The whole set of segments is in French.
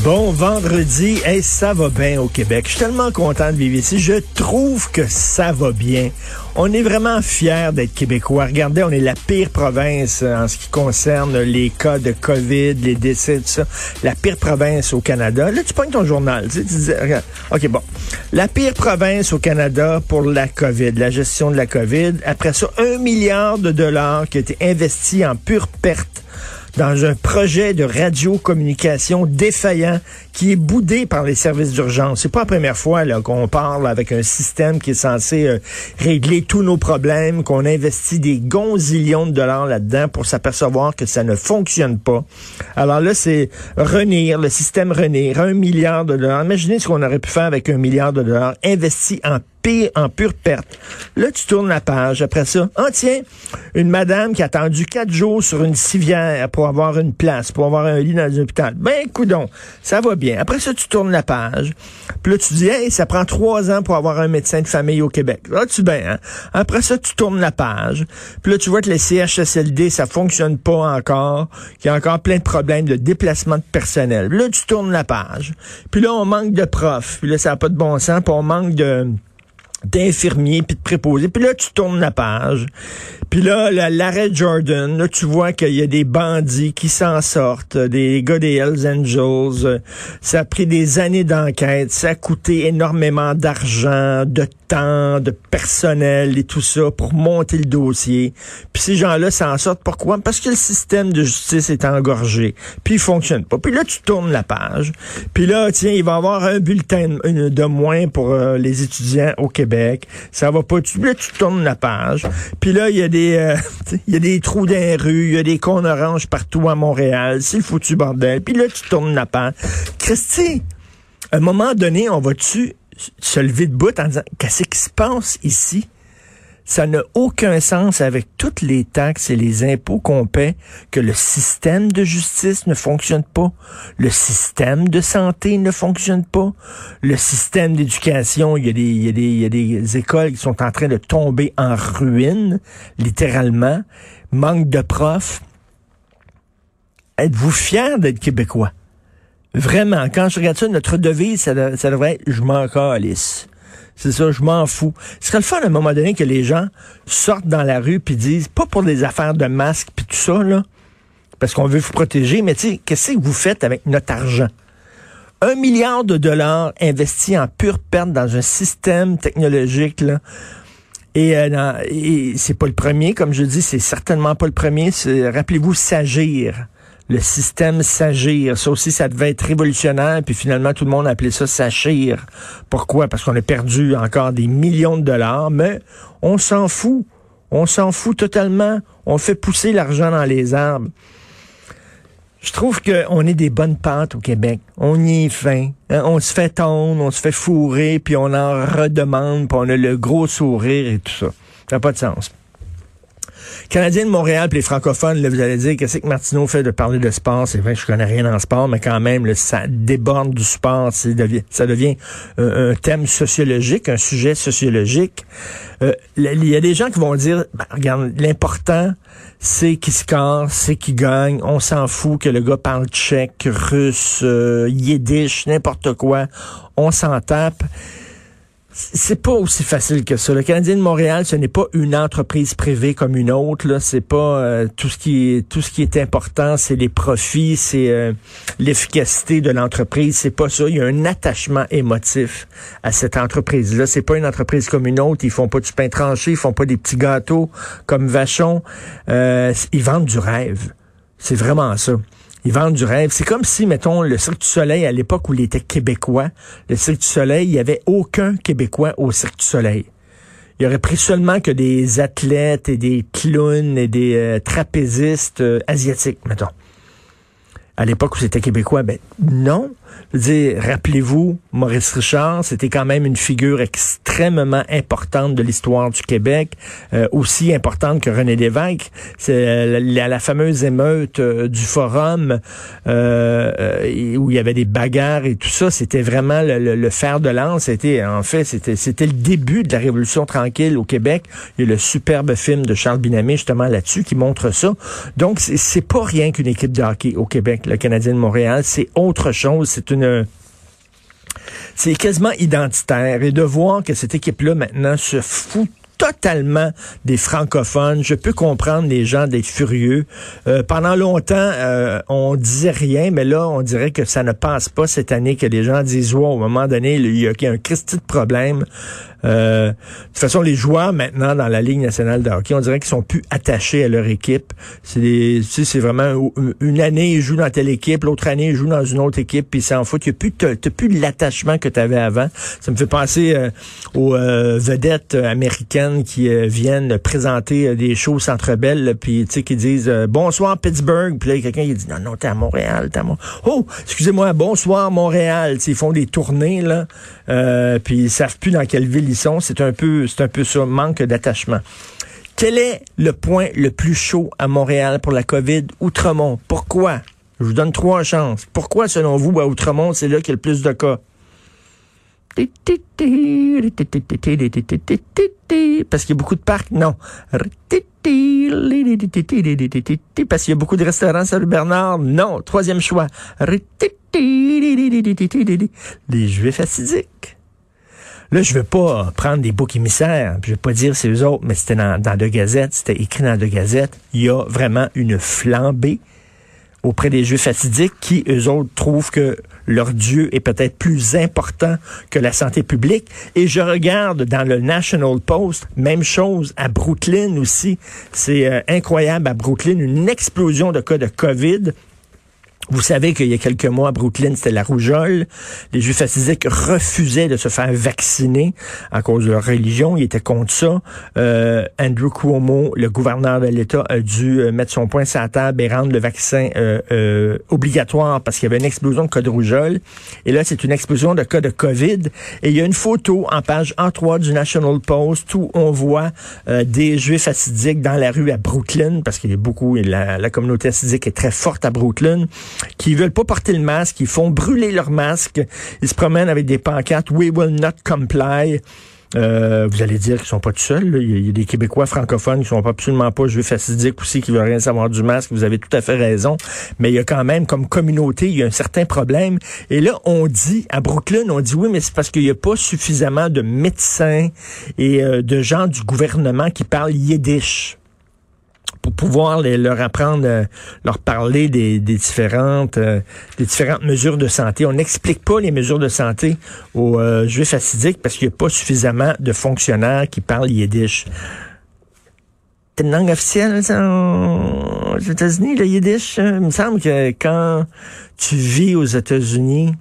Bon vendredi, hey, ça va bien au Québec. Je suis tellement content de vivre ici. Je trouve que ça va bien. On est vraiment fiers d'être québécois. Regardez, on est la pire province en ce qui concerne les cas de COVID, les décès, tout ça. La pire province au Canada. Là, tu pognes ton journal. Tu, sais. OK, bon. La pire province au Canada pour la COVID, la gestion de la COVID. Après ça, un milliard de dollars qui a été investi en pure perte dans un projet de radiocommunication défaillant qui est boudé par les services d'urgence. C'est pas la première fois qu'on parle avec un système qui est censé euh, régler tous nos problèmes, qu'on investit des gonzillions de dollars là-dedans pour s'apercevoir que ça ne fonctionne pas. Alors là, c'est Renir, le système Renir, un milliard de dollars. Imaginez ce qu'on aurait pu faire avec un milliard de dollars investi en pire, en pure perte. Là, tu tournes la page. Après ça, ah tiens, une madame qui a attendu quatre jours sur une civière pour avoir une place, pour avoir un lit dans l'hôpital. Ben, coudon, ça va bien. Après ça, tu tournes la page. Puis là, tu dis, hey, ça prend trois ans pour avoir un médecin de famille au Québec. Là, tu ben, hein? Après ça, tu tournes la page. Puis là, tu vois que les CHSLD, ça fonctionne pas encore, qu'il y a encore plein de problèmes de déplacement de personnel. Là, tu tournes la page. Puis là, on manque de profs. Puis là, ça n'a pas de bon sens. Puis on manque de d'infirmiers puis de préposés. Puis là, tu tournes la page. Puis là, l'arrêt Jordan, là, tu vois qu'il y a des bandits qui s'en sortent, des gars des Hells Angels. Ça a pris des années d'enquête. Ça a coûté énormément d'argent, de temps, de personnel et tout ça pour monter le dossier. Puis ces gens-là s'en sortent. Pourquoi? Parce que le système de justice est engorgé. Puis il fonctionne pas. Puis là, tu tournes la page. Puis là, tiens, il va y avoir un bulletin de moins pour euh, les étudiants au Québec. Ça va pas. Tu, là, tu tournes la page. Puis là, il y a des euh, y a des trous dans les rues, il y a des cons oranges partout à Montréal. C'est le foutu bordel. Puis là, tu tournes la page. Christy, à un moment donné, on va-tu se lever de bout en disant qu'est-ce qui se passe ici? Ça n'a aucun sens avec toutes les taxes et les impôts qu'on paie que le système de justice ne fonctionne pas, le système de santé ne fonctionne pas, le système d'éducation, il y, a des, écoles qui sont en train de tomber en ruine, littéralement, manque de profs. Êtes-vous fiers d'être québécois? Vraiment, quand je regarde ça, notre devise, ça, ça devrait être « je m'en calisse ». C'est ça, je m'en fous. Ce serait le fun à un moment donné que les gens sortent dans la rue puis disent, pas pour des affaires de masques puis tout ça, là, parce qu'on veut vous protéger, mais tu sais, qu'est-ce que vous faites avec notre argent? Un milliard de dollars investis en pure perte dans un système technologique, là. Et, euh, et c'est pas le premier, comme je dis, c'est certainement pas le premier. Rappelez-vous S'agir le système s'agir. Ça aussi, ça devait être révolutionnaire, puis finalement, tout le monde appelait ça s'achir. Pourquoi? Parce qu'on a perdu encore des millions de dollars, mais on s'en fout. On s'en fout totalement. On fait pousser l'argent dans les arbres. Je trouve qu'on est des bonnes pâtes au Québec. On y est fin. Hein? On se fait tondre, on se fait fourrer, puis on en redemande, puis on a le gros sourire et tout ça. Ça n'a pas de sens. Canadien de Montréal puis les francophones, là, vous allez dire qu'est-ce que Martineau fait de parler de sport? C'est vrai que je connais rien en sport, mais quand même, ça déborde du sport. Ça devient un, thème sociologique, un sujet sociologique. Euh, il y a des gens qui vont dire, ben, regarde, l'important, c'est qui score, c'est qui gagne. On s'en fout que le gars parle tchèque, russe, euh, yiddish, n'importe quoi. On s'en tape c'est pas aussi facile que ça. Le Canadien de Montréal, ce n'est pas une entreprise privée comme une autre. Là, c'est pas euh, tout ce qui est tout ce qui est important, c'est les profits, c'est euh, l'efficacité de l'entreprise. C'est pas ça. Il y a un attachement émotif à cette entreprise-là. C'est pas une entreprise comme une autre. Ils font pas du pain tranché, ils font pas des petits gâteaux comme Vachon. Euh, ils vendent du rêve. C'est vraiment ça. Ils vendent du rêve. C'est comme si, mettons, le Cirque du Soleil, à l'époque où il était québécois, le Cirque du Soleil, il n'y avait aucun Québécois au Cirque du Soleil. Il aurait pris seulement que des athlètes et des clowns et des euh, trapézistes euh, asiatiques, mettons. À l'époque où c'était québécois, ben non. Dire, rappelez-vous, Maurice Richard, c'était quand même une figure extrêmement importante de l'histoire du Québec, euh, aussi importante que René Lévesque. C'est la, la, fameuse émeute du Forum où il y avait des bagarres et tout ça. C'était vraiment le, le, fer de lance. C'était en fait, c'était c'était le début de la Révolution tranquille au Québec. Il y a le superbe film de Charles Binamé justement là-dessus qui montre ça. Donc c'est pas rien qu'une équipe de hockey au Québec, le Canadien de Montréal. C'est autre chose. C'est une c'est quasiment identitaire. Et de voir que cette équipe-là maintenant se fout totalement des francophones. Je peux comprendre les gens d'être furieux. Euh, pendant longtemps, euh, on disait rien, mais là, on dirait que ça ne passe pas cette année que les gens disent, wow, au moment donné, il y a, un Christi de problème. Euh, de toute façon, les joueurs maintenant dans la Ligue nationale de hockey, on dirait qu'ils sont plus attachés à leur équipe. C'est c'est vraiment une année ils jouent dans telle équipe, l'autre année ils jouent dans une autre équipe, puis c'est en foot. Il n'y a plus, t'as, plus l'attachement que tu avais avant. Ça me fait penser euh, aux euh, vedettes américaines qui viennent présenter des shows Centre Bell, puis tu sais qui disent bonsoir Pittsburgh, puis là quelqu'un qui dit non non t'es à Montréal, t'es à Montréal. Oh excusez-moi bonsoir Montréal. T'sais, ils font des tournées là, puis ils savent plus dans quelle ville c'est un peu, c'est un peu ça, manque d'attachement. Quel est le point le plus chaud à Montréal pour la COVID? Outremont. Pourquoi? Je vous donne trois chances. Pourquoi, selon vous, à Outremont, c'est là qu'il y a le plus de cas? Parce qu'il y a beaucoup de parcs? Non. Parce qu'il y a beaucoup de restaurants sur le Bernard? Non. Troisième choix. Les Juifs acidiques. Là, je veux pas prendre des boucs émissaires, je vais pas dire c'est eux autres, mais c'était dans, dans deux gazettes, c'était écrit dans deux gazettes. Il y a vraiment une flambée auprès des Juifs fatidiques qui, eux autres, trouvent que leur Dieu est peut-être plus important que la santé publique. Et je regarde dans le National Post, même chose à Brooklyn aussi. C'est euh, incroyable à Brooklyn, une explosion de cas de COVID. Vous savez qu'il y a quelques mois à Brooklyn, c'était la rougeole. Les Juifs assidiques refusaient de se faire vacciner à cause de leur religion. Ils étaient contre ça. Euh, Andrew Cuomo, le gouverneur de l'État, a dû euh, mettre son point sur la table et rendre le vaccin euh, obligatoire parce qu'il y avait une explosion de cas de rougeole. Et là, c'est une explosion de cas de COVID. Et il y a une photo en page A3 du National Post où on voit des Juifs assidiques dans la rue à Brooklyn parce qu'il y a beaucoup, la, la communauté assidique est très forte à Brooklyn qui veulent pas porter le masque, ils font brûler leur masque, ils se promènent avec des pancartes We will not comply. Euh, vous allez dire qu'ils sont pas tout seuls. Il, y a, des Québécois francophones qui sont absolument pas juifs assidiques aussi, qui veulent rien savoir du masque. Vous avez tout à fait raison. Mais il y a quand même, comme communauté, il y a un certain problème. Et là, on dit, à Brooklyn, on dit oui, mais c'est parce qu'il n'y a pas suffisamment de médecins et euh, de gens du gouvernement qui parlent yiddish pour pouvoir leur apprendre, euh, leur parler des, différentes, euh, des différentes mesures de santé. On n'explique pas les mesures de santé aux euh, Juifs assidiques parce qu'il n'y a pas suffisamment de fonctionnaires qui parlent yiddish. C'est une langue officielle aux États-Unis, le yiddish? Il me semble que quand tu vis aux États-Unis,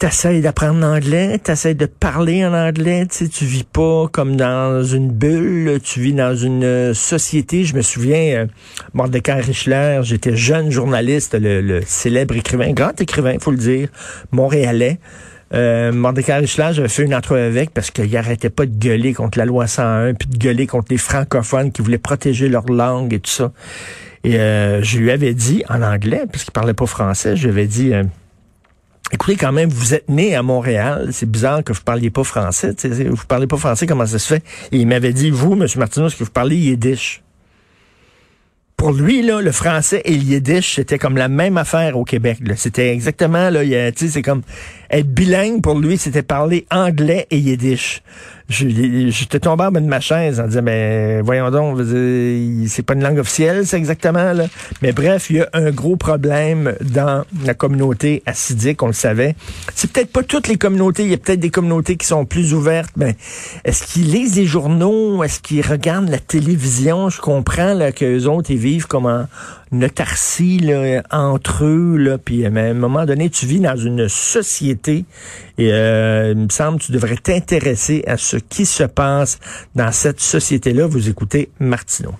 t'essayes d'apprendre l'anglais, t'essayes de parler en anglais, tu tu vis pas comme dans une bulle, tu vis dans une euh, société. Je me souviens, euh, Mordecai Richler, j'étais jeune journaliste, le, célèbre écrivain, grand écrivain, faut le dire, montréalais. Euh, Mordecai Richler, j'avais fait une entrevue avec parce qu'il arrêtait pas de gueuler contre la loi 101, puis de gueuler contre les francophones qui voulaient protéger leur langue et tout ça. Et euh, je lui avais dit en anglais, puisqu'il parlait pas français, je lui avais dit... Écoutez, quand même, vous êtes né à Montréal. C'est bizarre que vous parliez pas français. Vous parlez pas français, comment ça se fait? Et il m'avait dit, vous, M. Martineau, est-ce que vous parlez yiddish? Pour lui, là, le français et le yiddish, c'était comme la même affaire au Québec. C'était exactement, là, c'est comme être bilingue pour lui, c'était parler anglais et yiddish. J'étais tombé en bas de ma chaise en disant, mais voyons donc, c'est pas une langue officielle, c'est exactement, là. Mais bref, il y a un gros problème dans la communauté assidique, on le savait. C'est peut-être pas toutes les communautés, il y a peut-être des communautés qui sont plus ouvertes, mais est-ce qu'ils lisent les journaux? Est-ce qu'ils regardent la télévision? Je comprends, là, qu'eux autres, ils vivent comme en, une là, entre eux, là, puis à un moment donné, tu vis dans une société et euh, il me semble que tu devrais t'intéresser à ce qui se passe dans cette société-là. Vous écoutez Martineau.